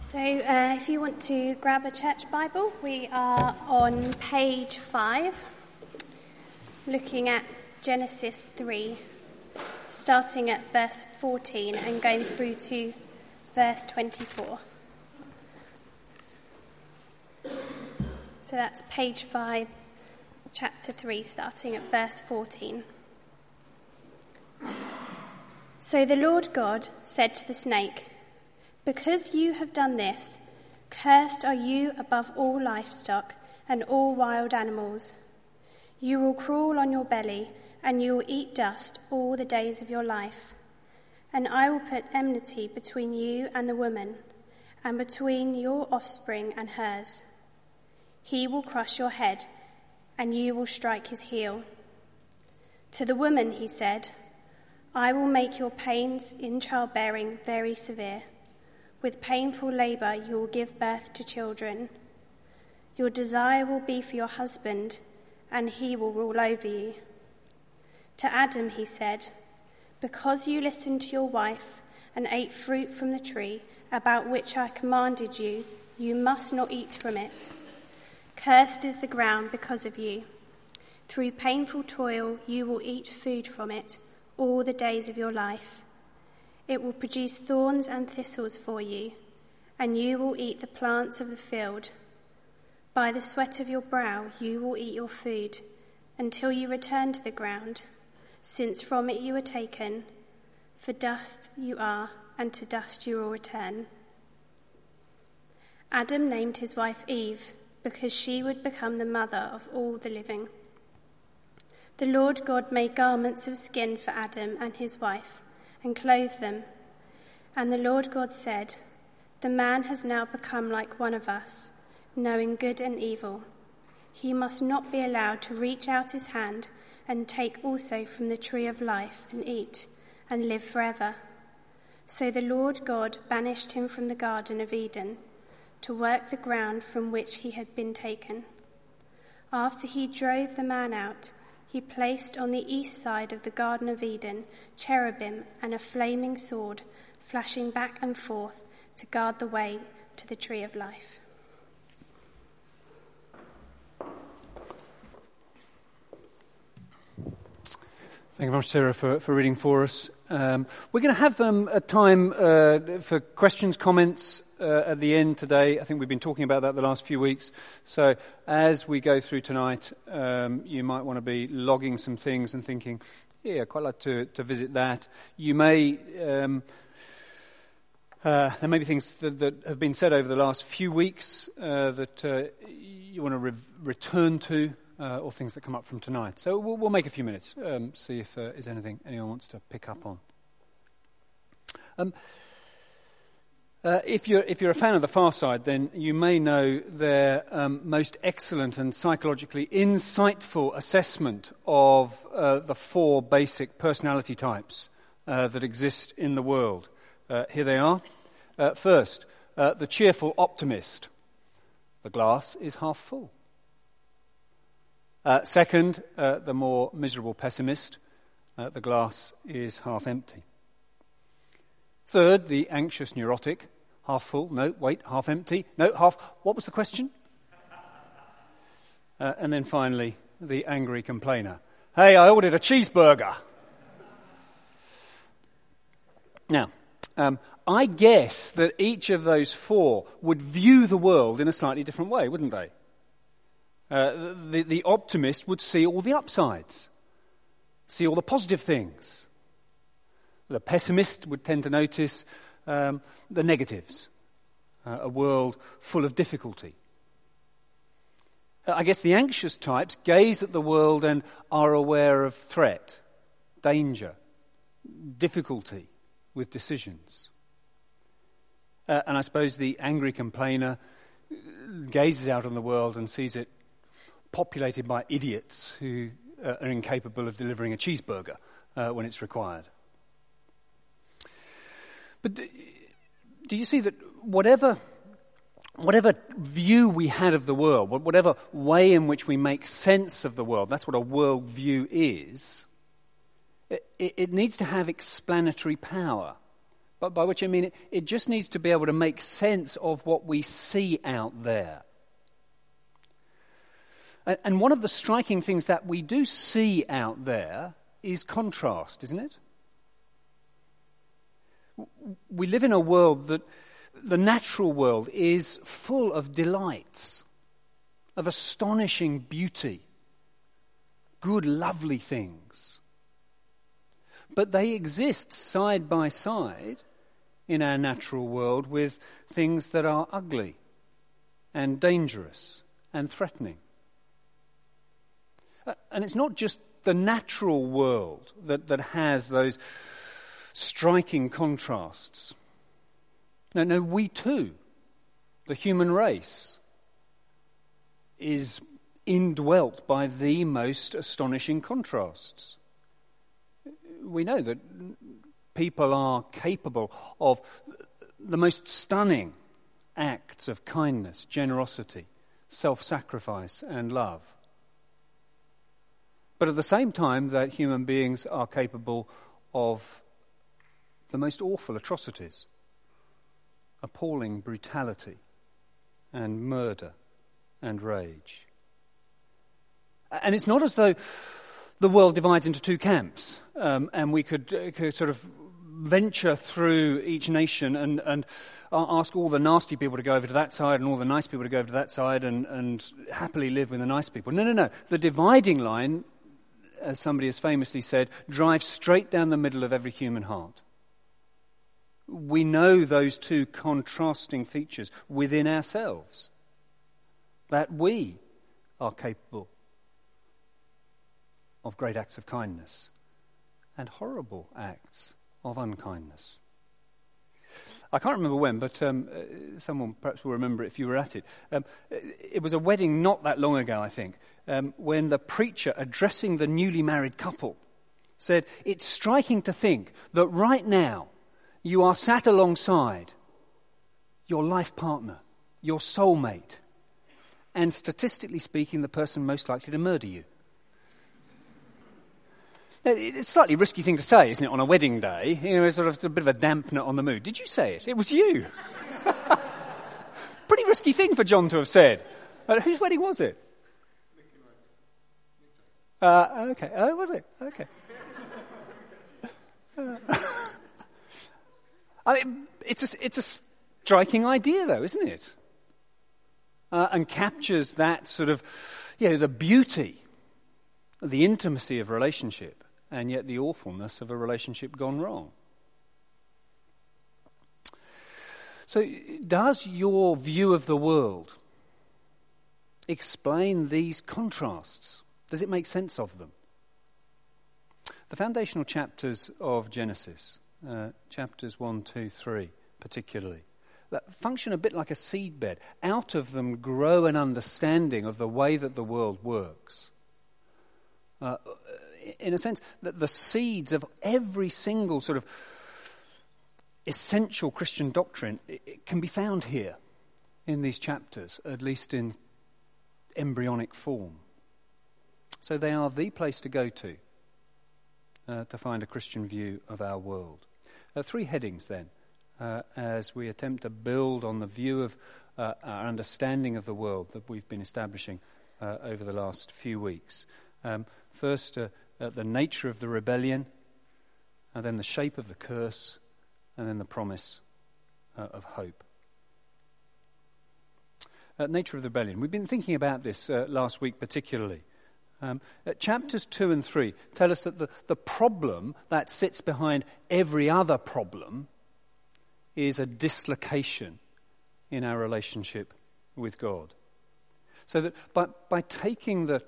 So, uh, if you want to grab a church Bible, we are on page 5, looking at Genesis 3, starting at verse 14 and going through to verse 24. So that's page 5, chapter 3, starting at verse 14. So the Lord God said to the snake, Because you have done this, cursed are you above all livestock and all wild animals. You will crawl on your belly, and you will eat dust all the days of your life. And I will put enmity between you and the woman, and between your offspring and hers. He will crush your head, and you will strike his heel. To the woman, he said, I will make your pains in childbearing very severe. With painful labor, you will give birth to children. Your desire will be for your husband, and he will rule over you. To Adam, he said, Because you listened to your wife and ate fruit from the tree about which I commanded you, you must not eat from it. Cursed is the ground because of you. Through painful toil, you will eat food from it all the days of your life. It will produce thorns and thistles for you, and you will eat the plants of the field. By the sweat of your brow, you will eat your food until you return to the ground, since from it you were taken. For dust you are, and to dust you will return. Adam named his wife Eve because she would become the mother of all the living. The Lord God made garments of skin for Adam and his wife and clothed them. And the Lord God said, The man has now become like one of us, knowing good and evil. He must not be allowed to reach out his hand and take also from the tree of life and eat and live forever. So the Lord God banished him from the Garden of Eden to work the ground from which he had been taken. After he drove the man out, he placed on the east side of the Garden of Eden cherubim and a flaming sword flashing back and forth to guard the way to the tree of life. Thank you very much, Sarah, for, for reading for us. Um, we're going to have um, a time uh, for questions, comments uh, at the end today. I think we've been talking about that the last few weeks. So as we go through tonight, um, you might want to be logging some things and thinking, yeah, I'd quite like to, to visit that. You may. Um, uh, there may be things that, that, have been said over the last few weeks uh, that uh, you want to re- return to uh, or things that come up from tonight. So we'll, we'll make a few minutes, um, see if uh, there's anything anyone wants to pick up on. Um, uh, if, you're, if you're a fan of the far side, then you may know their um, most excellent and psychologically insightful assessment of uh, the four basic personality types uh, that exist in the world. Uh, here they are. first, the cheerful optimist. The glass is half full. Uh, second, uh, the more miserable pessimist, uh, the glass is half empty. Third, the anxious neurotic, half full, no, wait, half empty, no, half, what was the question? Uh, and then finally, the angry complainer. Hey, I ordered a cheeseburger. Now, um, I guess that each of those four would view the world in a slightly different way, wouldn't they? Uh, the, the optimist would see all the upsides, see all the positive things. The pessimist would tend to notice um, the negatives, uh, a world full of difficulty. I guess the anxious types gaze at the world and are aware of threat, danger, difficulty with decisions. Uh, and I suppose the angry complainer gazes out on the world and sees it populated by idiots who uh, are incapable of delivering a cheeseburger uh, when it's required. But do you see that whatever, whatever view we had of the world, whatever way in which we make sense of the world, that's what a world view is, it, it needs to have explanatory power But by which I mean it, it just needs to be able to make sense of what we see out there. And one of the striking things that we do see out there is contrast, isn't it? We live in a world that the natural world is full of delights, of astonishing beauty, good, lovely things. But they exist side by side in our natural world with things that are ugly and dangerous and threatening. And it's not just the natural world that, that has those striking contrasts. No, no, we too, the human race, is indwelt by the most astonishing contrasts. We know that people are capable of the most stunning acts of kindness, generosity, self sacrifice, and love. But at the same time, that human beings are capable of the most awful atrocities, appalling brutality, and murder and rage. And it's not as though the world divides into two camps, um, and we could, uh, could, sort of venture through each nation and, and ask all the nasty people to go over to that side and all the nice people to go over to that side and, and happily live with the nice people. No, no, no. The dividing line, as somebody has famously said, drives straight down the middle of every human heart. We know those two contrasting features within ourselves. That we are capable of great acts of kindness and horrible acts of unkindness. I can't remember when, but um, uh, someone perhaps will remember if you were at it. Um, it was a wedding not that long ago, I think, um, when the preacher addressing the newly married couple said, It's striking to think that right now you are sat alongside your life partner, your soulmate, and statistically speaking, the person most likely to murder you. It's a slightly risky thing to say, isn't it, on a wedding day? You know, it's sort of a bit of a dampener on the mood. Did you say it? It was you. Pretty risky thing for John to have said. Uh, whose wedding was it? Uh, okay. Oh, was it? Okay. Uh, I mean, it's a, it's a striking idea, though, isn't it? Uh, and captures that sort of, you know, the beauty, the intimacy of relationship and yet the awfulness of a relationship gone wrong. So, does your view of the world explain these contrasts? Does it make sense of them? The foundational chapters of Genesis, uh, chapters 1, 2, 3, particularly, that function a bit like a seedbed. Out of them grow an understanding of the way that the world works. Uh, in a sense, that the seeds of every single sort of essential Christian doctrine can be found here in these chapters, at least in embryonic form. So they are the place to go to uh, to find a Christian view of our world. Uh, three headings then, uh, as we attempt to build on the view of uh, our understanding of the world that we've been establishing uh, over the last few weeks. Um, first, uh, the nature of the rebellion, and then the shape of the curse, and then the promise uh, of hope. Uh, nature of the rebellion. We've been thinking about this uh, last week particularly. Um, chapters 2 and 3 tell us that the, the problem that sits behind every other problem is a dislocation in our relationship with God. So that by, by taking the,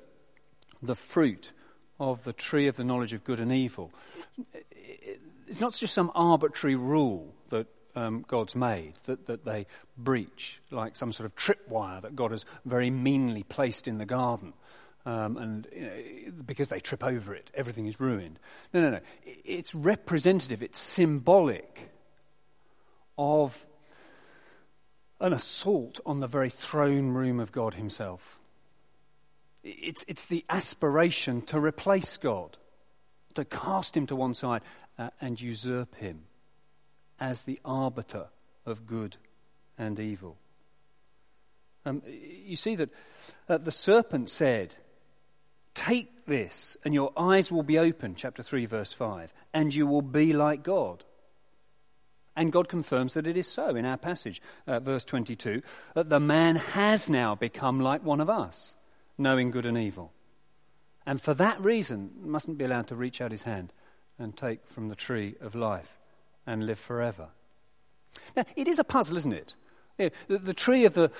the fruit of the tree of the knowledge of good and evil. It's not just some arbitrary rule that um, God's made that, that they breach, like some sort of tripwire that God has very meanly placed in the garden. Um, and you know, because they trip over it, everything is ruined. No, no, no. It's representative, it's symbolic of an assault on the very throne room of God Himself. It's, it's the aspiration to replace God, to cast him to one side uh, and usurp him. as the arbiter of good and evil. Um, you see that uh, the serpent said, Take this, and your eyes will be open, chapter 3, verse 5, and you will be like God. And God confirms that it is so in our passage, uh, verse 22, that the man has now become like one of us, knowing good and evil. And for that reason, mustn't be allowed to reach out his hand and take from the tree of life and live forever. Now, it is a puzzle, isn't it? the, the, tree of the,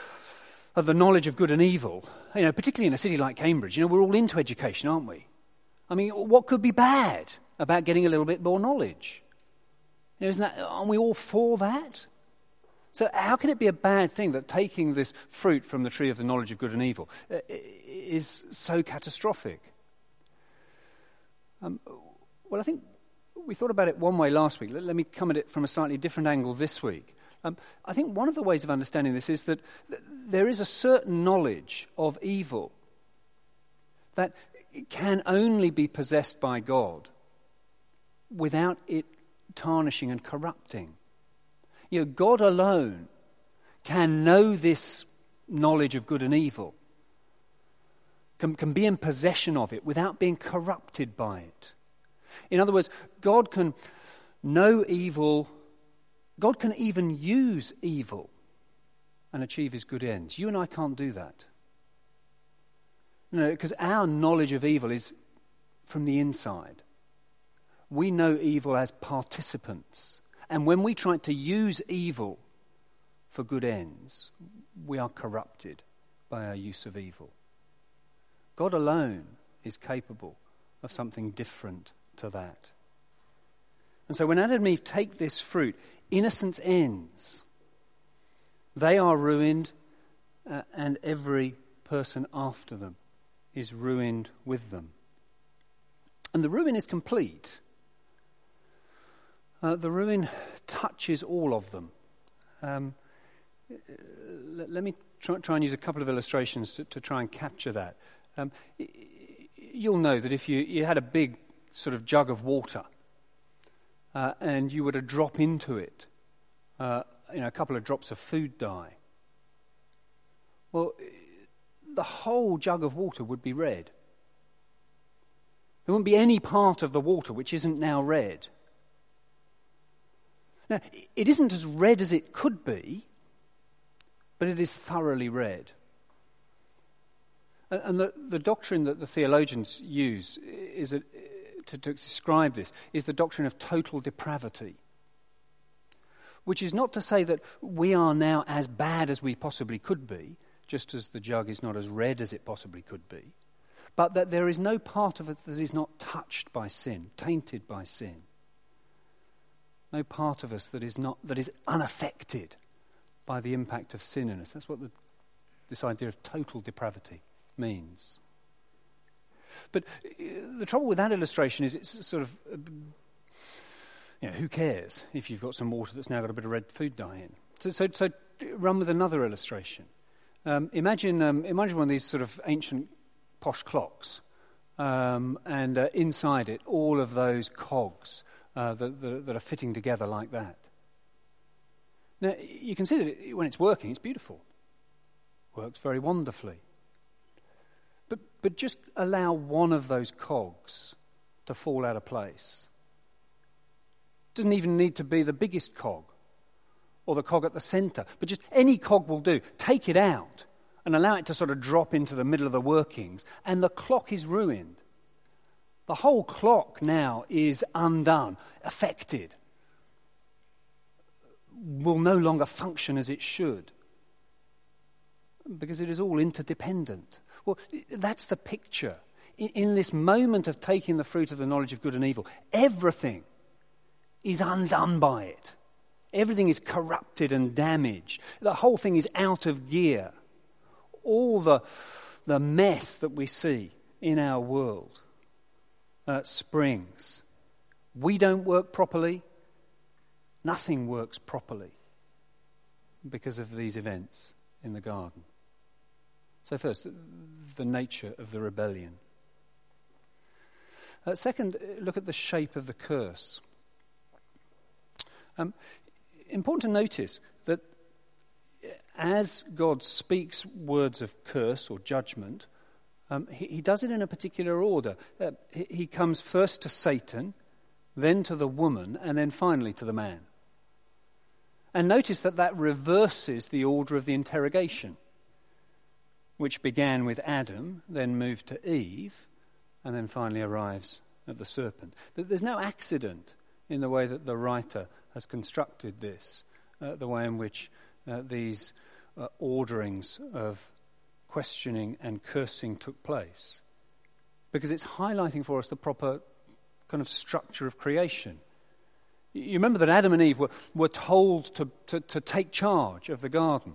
of the knowledge of good and evil, you know, particularly in a city like Cambridge, you know, we're all into education, aren't we? I mean, what could be bad about getting a little bit more knowledge? You know, isn't that, aren't we all for that? So, how can it be a bad thing that taking this fruit from the tree of the knowledge of good and evil uh, is so catastrophic? Um, well, I think we thought about it one way last week. Let, let, me come at it from a slightly different angle this week. Um, I think one of the ways of understanding this is that th- there is a certain knowledge of evil that can only be possessed by God without it tarnishing and corrupting. You know, God alone can know this knowledge of good and evil, can, can be in possession of it without being corrupted by it. In other words, God can know evil, God can even use evil and achieve his good ends. You and I can't do that. No, because our knowledge of evil is from the inside. We know evil as participants. And when we try to use evil for good ends, we are corrupted by our use of evil. God alone is capable of something different to that. And so when Adam and Eve take this fruit, innocence ends. They are ruined, uh, and every person after them is ruined with them. And the ruin is complete. Uh, the ruin touches all of them. Um, let, let, me try, try, and use a couple of illustrations to, to try and capture that. Um, you'll know that if you, you had a big sort of jug of water uh, and you were to drop into it, uh, you know, a couple of drops of food dye, well, the whole jug of water would be red. There wouldn't be any part of the water which isn't now red. Now, it isn't as red as it could be, but it is thoroughly red. And the, the doctrine that the theologians use is a, to, to describe this is the doctrine of total depravity. Which is not to say that we are now as bad as we possibly could be, just as the jug is not as red as it possibly could be, but that there is no part of it that is not touched by sin, tainted by sin. No part of us that is, not, that is unaffected by the impact of sin in us. That's what the, this idea of total depravity means. But uh, the trouble with that illustration is it's sort of, uh, you know, who cares if you've got some water that's now got a bit of red food dye in? So, so, so run with another illustration. Um, imagine, um, imagine one of these sort of ancient posh clocks, um, and uh, inside it, all of those cogs uh, that, that, are fitting together like that. Now, you can see that when it's working, it's beautiful. Works very wonderfully. But, but just allow one of those cogs to fall out of place. Doesn't even need to be the biggest cog or the cog at the center, but just any cog will do. Take it out and allow it to sort of drop into the middle of the workings, and the clock is ruined. The whole clock now is undone, affected, will no longer function as it should because it is all interdependent. Well, that's the picture. In, in this moment of taking the fruit of the knowledge of good and evil, everything is undone by it. Everything is corrupted and damaged. The whole thing is out of gear. All the, the mess that we see in our world uh, springs. We don't work properly. Nothing works properly because of these events in the garden. So, first, the nature of the rebellion. Uh, second, look at the shape of the curse. Um, important to notice that as God speaks words of curse or judgment, um, he, he, does it in a particular order. Uh, he, he comes first to Satan, then to the woman, and then finally to the man. And notice that that reverses the order of the interrogation, which began with Adam, then moved to Eve, and then finally arrives at the serpent. There's no accident in the way that the writer has constructed this, uh, the way in which uh, these uh, orderings of questioning and cursing took place. Because it's highlighting for us the proper kind of structure of creation. You remember that Adam and Eve were, were told to, to, to take charge of the garden,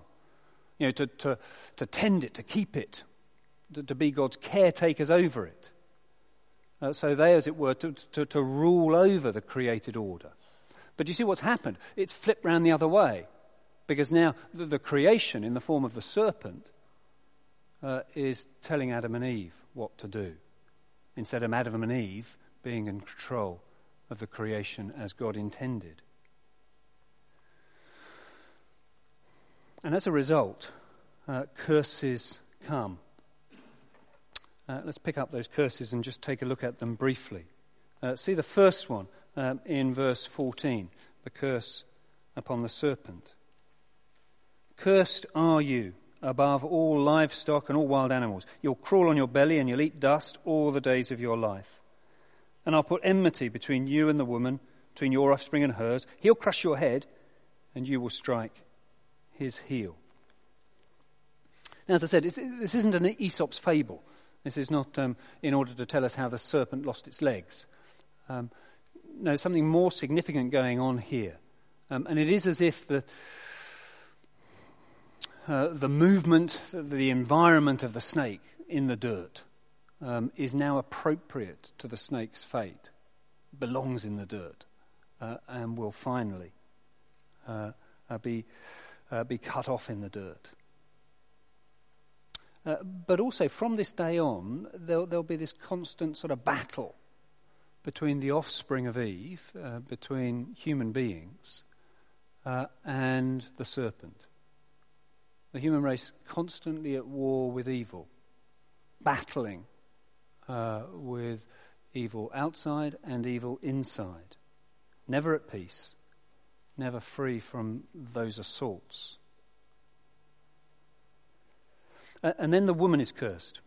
you know, to, to, to tend it, to keep it, to, to be God's caretakers over it. Uh, so they, as it were, to, to, to rule over the created order. But you see what's happened? It's flipped round the other way. Because now the, the creation, in the form of the serpent, uh, is telling Adam and Eve what to do, instead of Adam and Eve being in control of the creation as God intended. And as a result, uh, curses come. Uh, let's pick up those curses and just take a look at them briefly. Uh, see the first one um, in verse 14 the curse upon the serpent. Cursed are you above all livestock and all wild animals. You'll crawl on your belly and you'll eat dust all the days of your life. And I'll put enmity between you and the woman, between your offspring and hers. He'll crush your head, and you will strike his heel. Now, as I said, this isn't an Aesop's fable. This is not um, in order to tell us how the serpent lost its legs. Um, no, something more significant going on here. Um, and it is as if the, uh, the movement, the environment of the snake in the dirt um, is now appropriate to the snake's fate, belongs in the dirt, uh, and will finally uh, uh be, uh, be cut off in the dirt. But also, from this day on, there'll, there'll, be this constant sort of battle between the offspring of Eve, between human beings, and the serpent the human race constantly at war with evil, battling uh, with evil outside and evil inside, never at peace, never free from those assaults. Uh, and then the woman is cursed.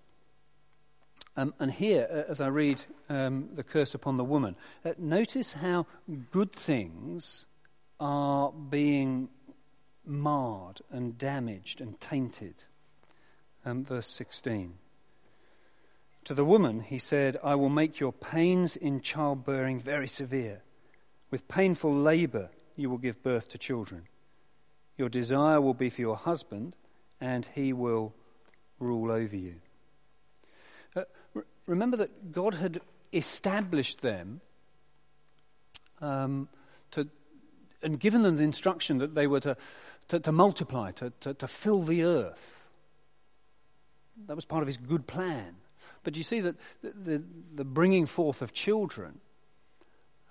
Um, and here, uh, as I read um, the curse upon the woman, uh, notice how good things are being marred and damaged and tainted. Um, verse 16. To the woman, he said, I will make your pains in childbearing very severe. With painful labor, you will give birth to children. Your desire will be for your husband, and he will rule over you. Uh, re- remember that God had established them um, to, and given them the instruction that they were to to, to multiply, to, to, to fill the earth. That was part of his good plan. But you see that the, the, the bringing forth of children,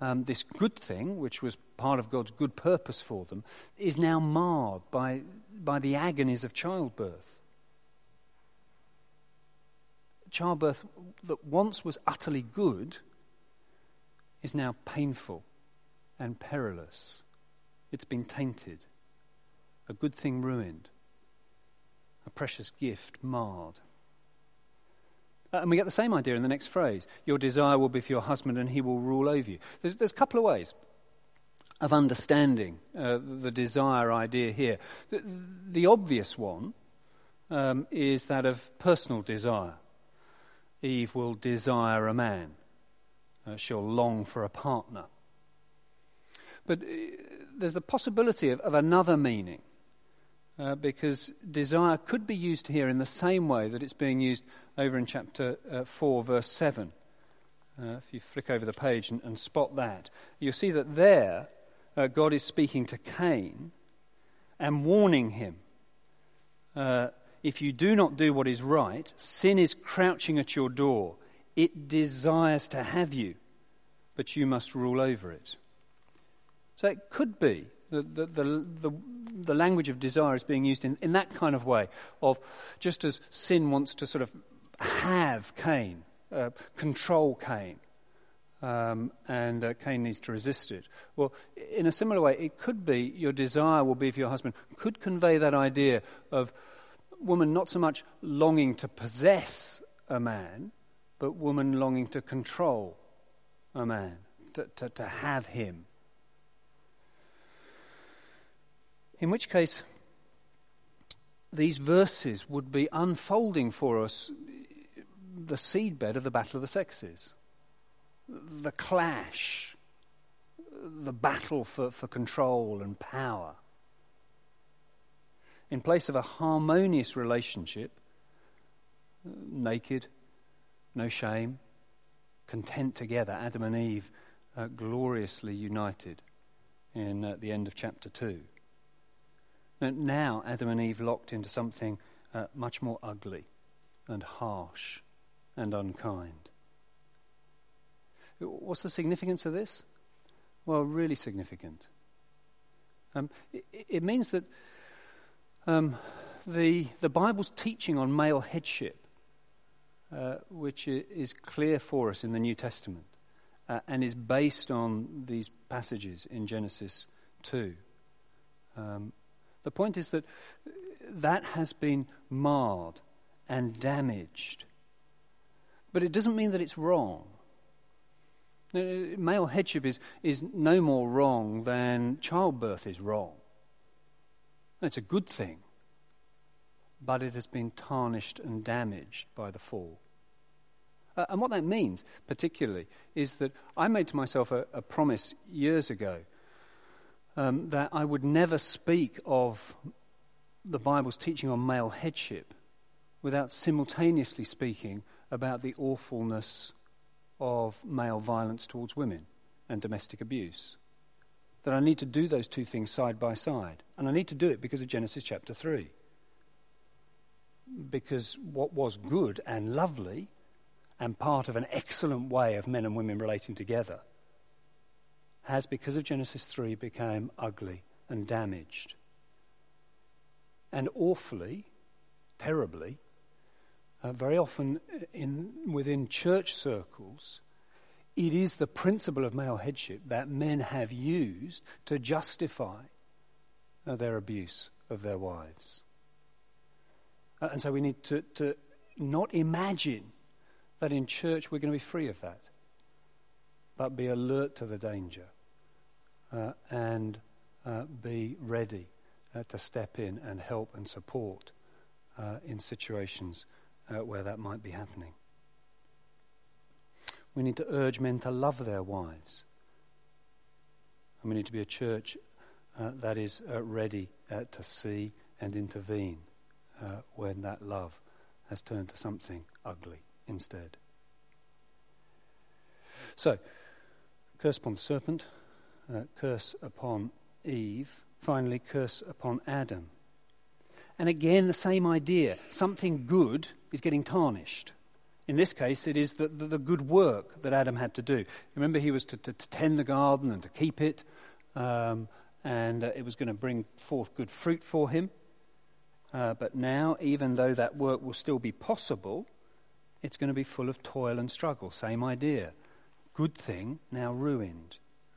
um, this good thing, which was part of God's good purpose for them, is now marred by, by the agonies of childbirth. Childbirth that once was utterly good is now painful and perilous. It's been tainted a good thing ruined, a precious gift marred. Uh, and we get the same idea in the next phrase. Your desire will be for your husband and he will rule over you. There's, there's a couple of ways of understanding uh, the desire idea here. The, the obvious one um, is that of personal desire. Eve will desire a man, uh, she'll long for a partner. But uh, there's the possibility of, of another meaning uh, because desire could be used here in the same way that it's being used over in chapter uh, 4, verse 7. Uh, if you flick over the page and, and, spot that, you'll see that there uh, God is speaking to Cain and warning him. Uh, if you do not do what is right, sin is crouching at your door. It desires to have you, but you must rule over it. So it could be that the, the, the, the language of desire is being used in, in that kind of way, of just as sin wants to sort of have Cain, uh, control Cain, um, and uh, Cain needs to resist it. Well, in a similar way, it could be your desire will be for your husband, could convey that idea of woman not so much longing to possess a man, but woman longing to control a man, to, to, to have him. In which case, these verses would be unfolding for us the seedbed of the battle of the sexes, the clash, the battle for, for control and power. In place of a harmonious relationship, naked, no shame, content together, Adam and Eve uh, gloriously united in uh, the end of chapter 2. Now, Adam and Eve locked into something uh, much more ugly and harsh and unkind. What's the significance of this? Well, really significant. Um, it, it, means that um, the, the Bible's teaching on male headship, uh, which is clear for us in the New Testament, uh, and is based on these passages in Genesis 2. Um, the point is that that has been marred and damaged. But it doesn't mean that it's wrong. Male headship is, is no more wrong than childbirth is wrong. It's a good thing, but it has been tarnished and damaged by the fall. Uh, and what that means, particularly, is that I made to myself a, a promise years ago um, that I would never speak of the Bible's teaching on male headship without simultaneously speaking about the awfulness of male violence towards women and domestic abuse. That I need to do those two things side by side. And I need to do it because of Genesis chapter 3. Because what was good and lovely and part of an excellent way of men and women relating together has, because of Genesis 3, become ugly and damaged. And awfully, terribly, uh, very often in, within church circles, it is the principle of male headship that men have used to justify uh, their abuse of their wives. Uh, and so we need to, to not imagine that in church we're going to be free of that, but be alert to the danger uh, and uh, be ready uh, to step in and help and support uh, in situations uh, where that might be happening. We need to urge men to love their wives. And we need to be a church that is ready to see and intervene when that love has turned to something ugly instead. So, curse upon the serpent, uh, curse upon Eve, finally, curse upon Adam. And again, the same idea. Something good is getting tarnished. In this case, it is the, the, the good work that Adam had to do. Remember, he was to, to, to tend the garden and to keep it, um, and uh, it was going to bring forth good fruit for him. Uh, but now, even though that work will still be possible, it's going to be full of toil and struggle. Same idea. Good thing, now ruined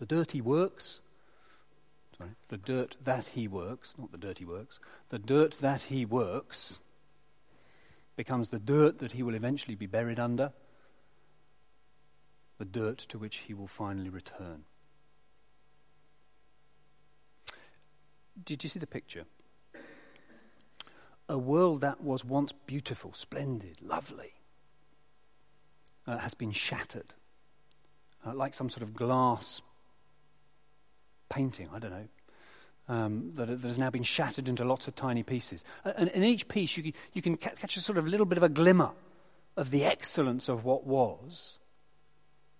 The dirty works, sorry, the dirt that he works, not the dirty works, the dirt that he works becomes the dirt that he will eventually be buried under, the dirt to which he will finally return. Did you see the picture? A world that was once beautiful, splendid, lovely, uh, has been shattered, uh, like some sort of glass painting, I don't know, um, that, that, has now been shattered into lots of tiny pieces. And in each piece, you, you can catch a sort of little bit of a glimmer of the excellence of what was,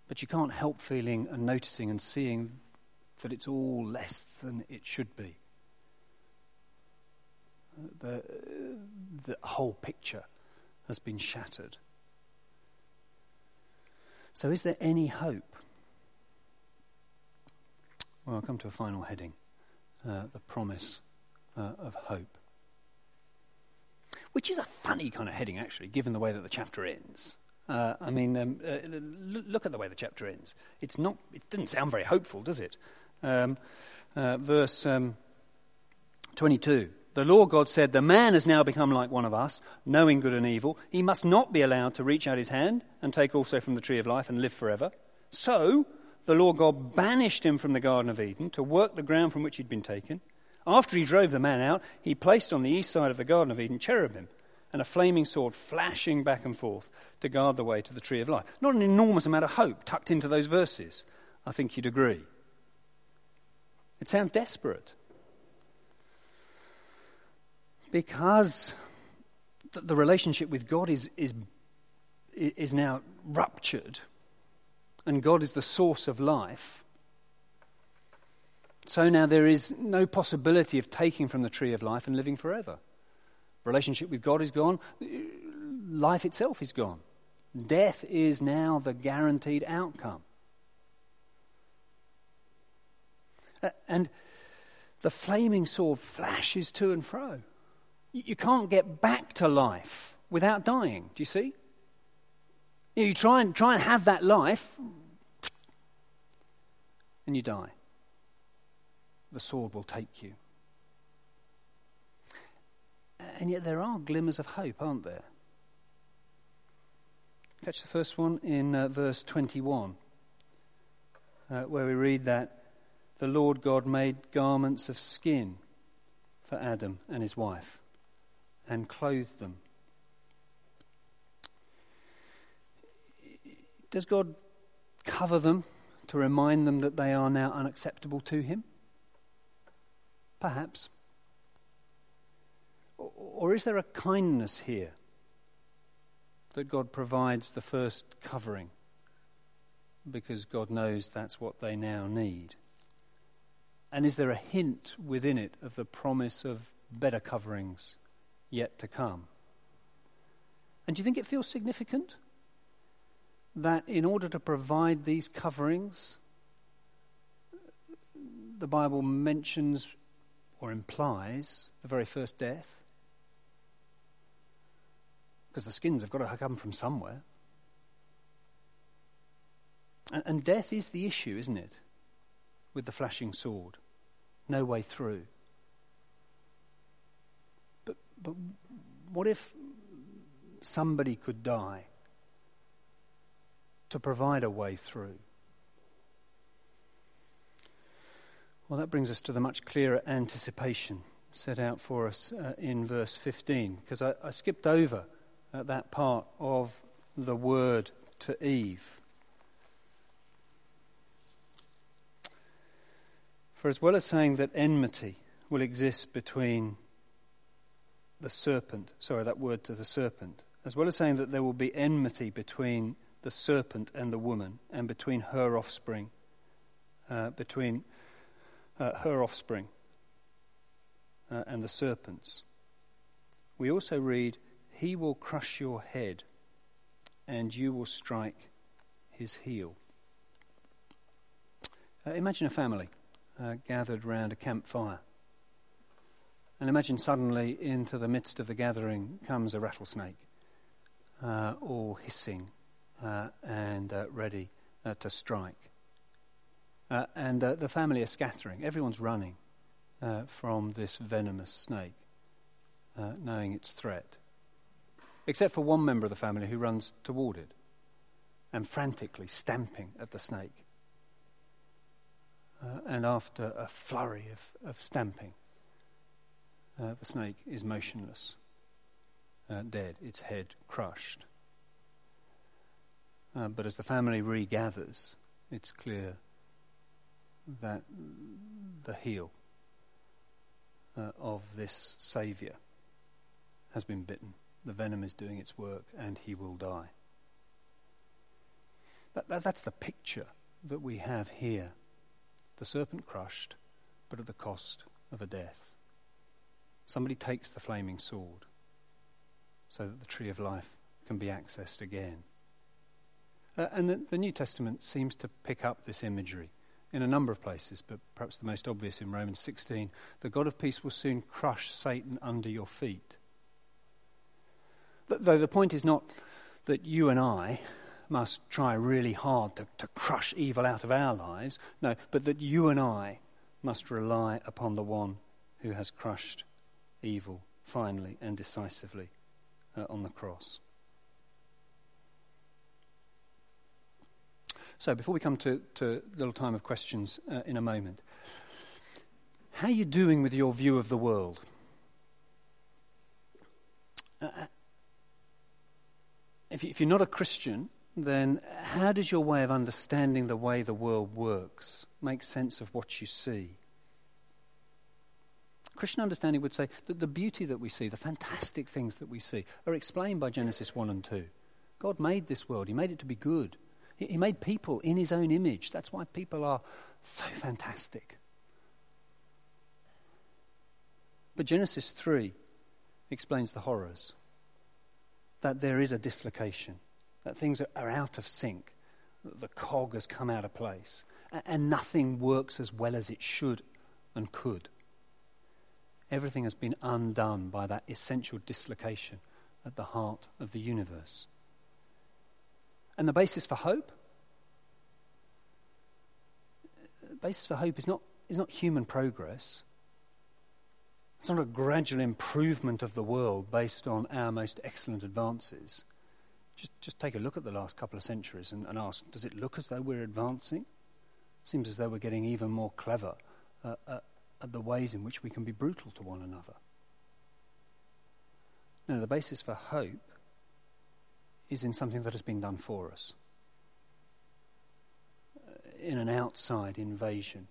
but you can't help feeling and noticing and seeing that it's all less than it should be. The, the whole picture has been shattered. So, is there any hope? Well, I'll come to a final heading uh, the promise uh, of hope. Which is a funny kind of heading, actually, given the way that the chapter ends. Uh, I mean, um, uh, look at the way the chapter ends. It's not, it doesn't sound very hopeful, does it? Um, uh, verse um, 22. The Lord God said, The man has now become like one of us, knowing good and evil. He must not be allowed to reach out his hand and take also from the tree of life and live forever. So the Lord God banished him from the Garden of Eden to work the ground from which he'd been taken. After he drove the man out, he placed on the east side of the Garden of Eden cherubim and a flaming sword flashing back and forth to guard the way to the tree of life. Not an enormous amount of hope tucked into those verses. I think you'd agree. It sounds desperate. Because the relationship with God is, is, is now ruptured, and God is the source of life. So now there is no possibility of taking from the tree of life and living forever. Relationship with God is gone, life itself is gone. Death is now the guaranteed outcome. And the flaming sword flashes to and fro. You can't get back to life without dying. Do you see? You try and try and have that life, and you die. The sword will take you. And yet there are glimmers of hope, aren't there? Catch the first one in uh, verse 21, uh, where we read that the Lord God made garments of skin for Adam and his wife and clothed them. Does God cover them to remind them that they are now unacceptable to Him? Perhaps. Or is there a kindness here that God provides the first covering because God knows that's what they now need? And is there a hint within it of the promise of better coverings yet to come? And do you think it feels significant that in order to provide these coverings, the Bible mentions or implies the very first death? Because the skins have got to come from somewhere. And, and death is the issue, isn't it? with the flashing sword. No way through. But, but what if somebody could die to provide a way through? Well, that brings us to the much clearer anticipation set out for us uh, in verse 15, because I, I, skipped over uh, that part of the word to Eve. For as well as saying that enmity will exist between the serpent, sorry, that word to the serpent, as well as saying that there will be enmity between the serpent and the woman, and between her offspring, uh, between uh, her offspring uh, and the serpents. We also read, He will crush your head, and you will strike his heel. Uh, imagine a family uh, gathered round a campfire. And imagine suddenly into the midst of the gathering comes a rattlesnake, uh, all hissing and uh, ready uh, to strike. Uh, and the family are scattering. Everyone's running from this venomous snake, knowing its threat. Except for one member of the family who runs toward it and frantically stamping at the snake. Uh, and after a flurry of, of stamping, uh, the snake is motionless, uh, dead, its head crushed. Uh, but as the family regathers, it's clear that the heel uh, of this Saviour has been bitten. The venom is doing its work and he will die. That, that, that's the picture that we have here. The serpent crushed, but at the cost of a death. Somebody takes the flaming sword so that the tree of life can be accessed again. Uh, and the, the New Testament seems to pick up this imagery in a number of places, but perhaps the most obvious in Romans 16. The God of peace will soon crush Satan under your feet. Though the point is not that you and I must try really hard to, to crush evil out of our lives, no, but that you and I must rely upon the one who has crushed evil finally and decisively uh, on the cross. So, before we come to, to a little time of questions uh, in a moment, how are you doing with your view of the world? Uh, uh if, you, if you're not a Christian, then how does your way of understanding the way the world works make sense of what you see? Christian understanding would say that the beauty that we see, the fantastic things that we see, are explained by Genesis 1 and 2. God made this world, He made it to be good. He, made people in His own image. That's why people are so fantastic. But Genesis 3 explains the horrors that there is a dislocation that things are out of sync, that the cog has come out of place, and nothing works as well as it should and could. Everything has been undone by that essential dislocation at the heart of the universe. And the basis for hope? The basis for hope is not, is not human progress. It's not a gradual improvement of the world based on our most excellent advances. Just, just take a look at the last couple of centuries and, and ask does it look as though we're advancing? Seems as though we're getting even more clever uh, uh, at the ways in which we can be brutal to one another. No, the basis for hope is in something that has been done for us, uh, in an outside invasion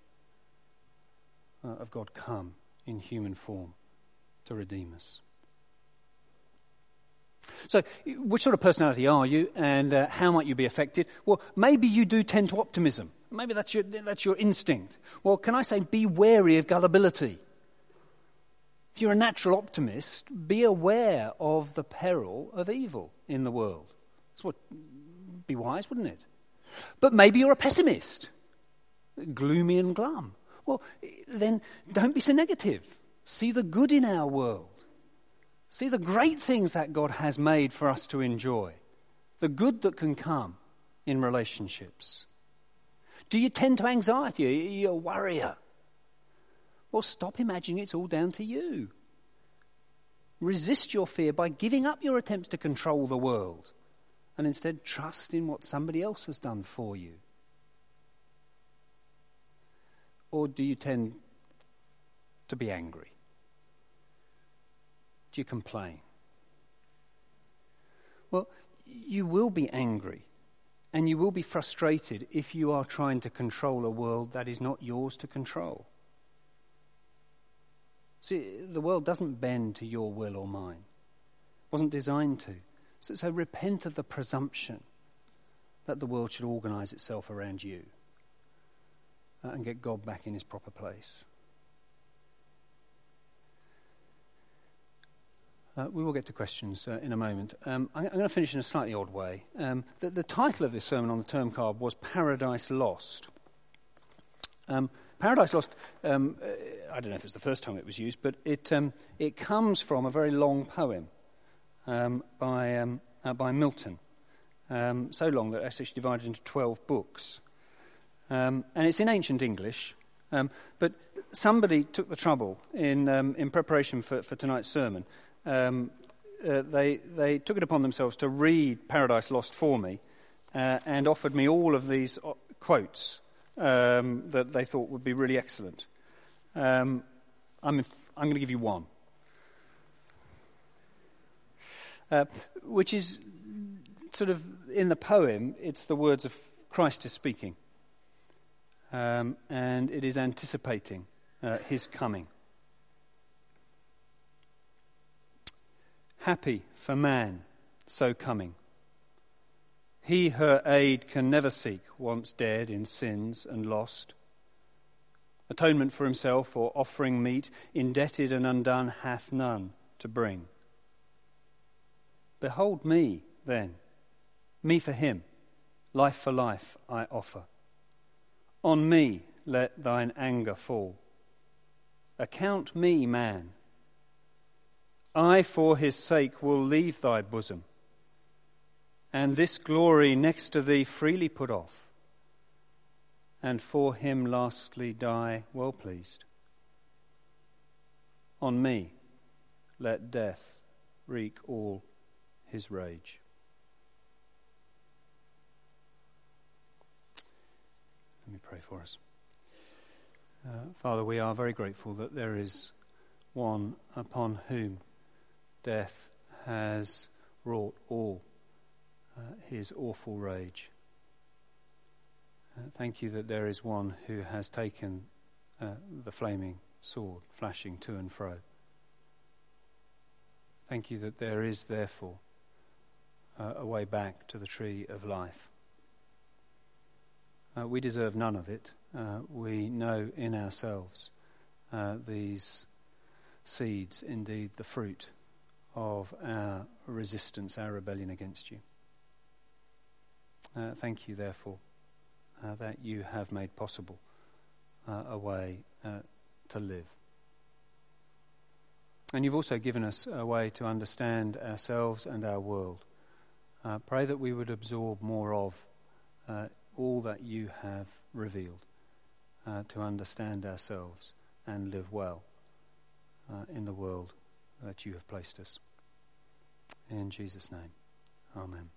uh, of God come in human form to redeem us. So, which sort of personality are you, and uh, how might you be affected? Well, maybe you do tend to optimism. Maybe that's your, that's your instinct. Well, can I say, be wary of gullibility? If you're a natural optimist, be aware of the peril of evil in the world. That's what be wise, wouldn't it? But maybe you're a pessimist, gloomy and glum. Well, then don't be so negative. See the good in our world. See the great things that God has made for us to enjoy, the good that can come in relationships. Do you tend to anxiety? Are you a worrier? Well, stop imagining it's all down to you. Resist your fear by giving up your attempts to control the world and instead trust in what somebody else has done for you. Or do you tend to be angry? Do you complain? Well, you will be angry and you will be frustrated if you are trying to control a world that is not yours to control. See, the world doesn't bend to your will or mine, it wasn't designed to. So, so repent of the presumption that the world should organize itself around you uh, and get God back in his proper place. Uh, we will get to questions uh, in a moment. Um, I'm, I'm going to finish in a slightly odd way. Um, the, the, title of this sermon on the term card was Paradise Lost. Um, Paradise Lost, um, uh, I don't know if it's the first time it was used, but it, um, it comes from a very long poem um, by, uh, by Milton. so long that it's actually divided into 12 books. and it's in ancient English, but somebody took the trouble in, in preparation for, for tonight's sermon um, uh, they, they took it upon themselves to read Paradise Lost for me uh, and offered me all of these uh, quotes um, that they thought would be really excellent. Um, I'm, I'm going to give you one, uh, which is sort of in the poem, it's the words of Christ is speaking. um, and it is anticipating uh, his coming. Happy for man so coming. He her aid can never seek, once dead in sins and lost. Atonement for himself or offering meet, indebted and undone, hath none to bring. Behold me, then, me for him, life for life I offer. On me let thine anger fall. Account me, man. I for his sake will leave thy bosom, and this glory next to thee freely put off, and for him lastly die well pleased. On me let death wreak all his rage. Let me pray for us. Uh, Father, we are very grateful that there is one upon whom death has wrought all uh, his awful rage. Uh, thank you that there is one who has taken uh, the flaming sword, flashing to and fro. Thank you that there is, therefore, uh, a way back to the tree of life. Uh, we deserve none of it. Uh, we know in ourselves uh, these seeds, indeed the fruit of our resistance, our rebellion against you. Uh, thank you, therefore, uh, that you have made possible a way to live. And you've also given us a way to understand ourselves and our world. Uh, pray that we would absorb more of uh, all that you have revealed uh, to understand ourselves and live well uh, in the world that you have placed us. In Jesus' name, Amen.